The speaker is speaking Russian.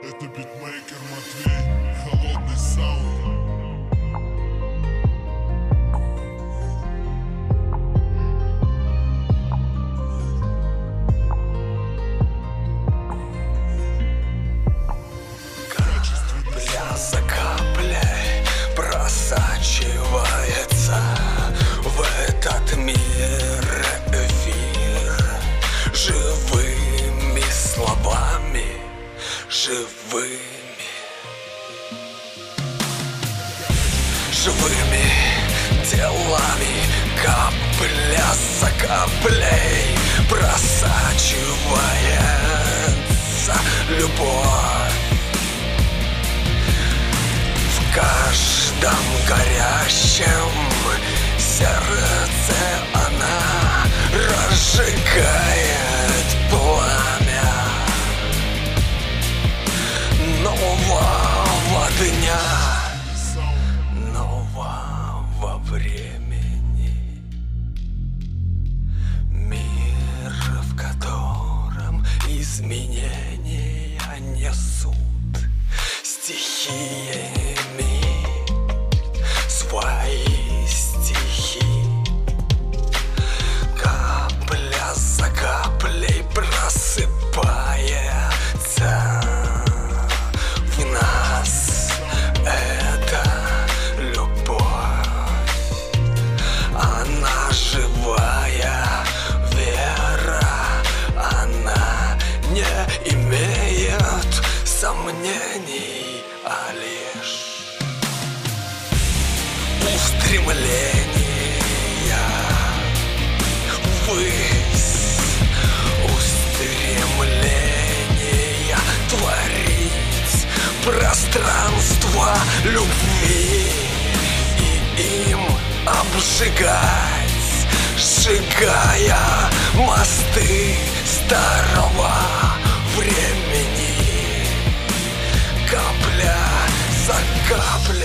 Битмейкер Матвей, холодный живыми, живыми делами, капля за каплей просачивается любовь. В каждом горящем сердце она разжигает дня, нового времени. Мир, в котором изменения несут сомнений, а лишь устремления ввысь, устремления творить пространство любви. И им обжигать, сжигая мосты старого времени. Капля за каплей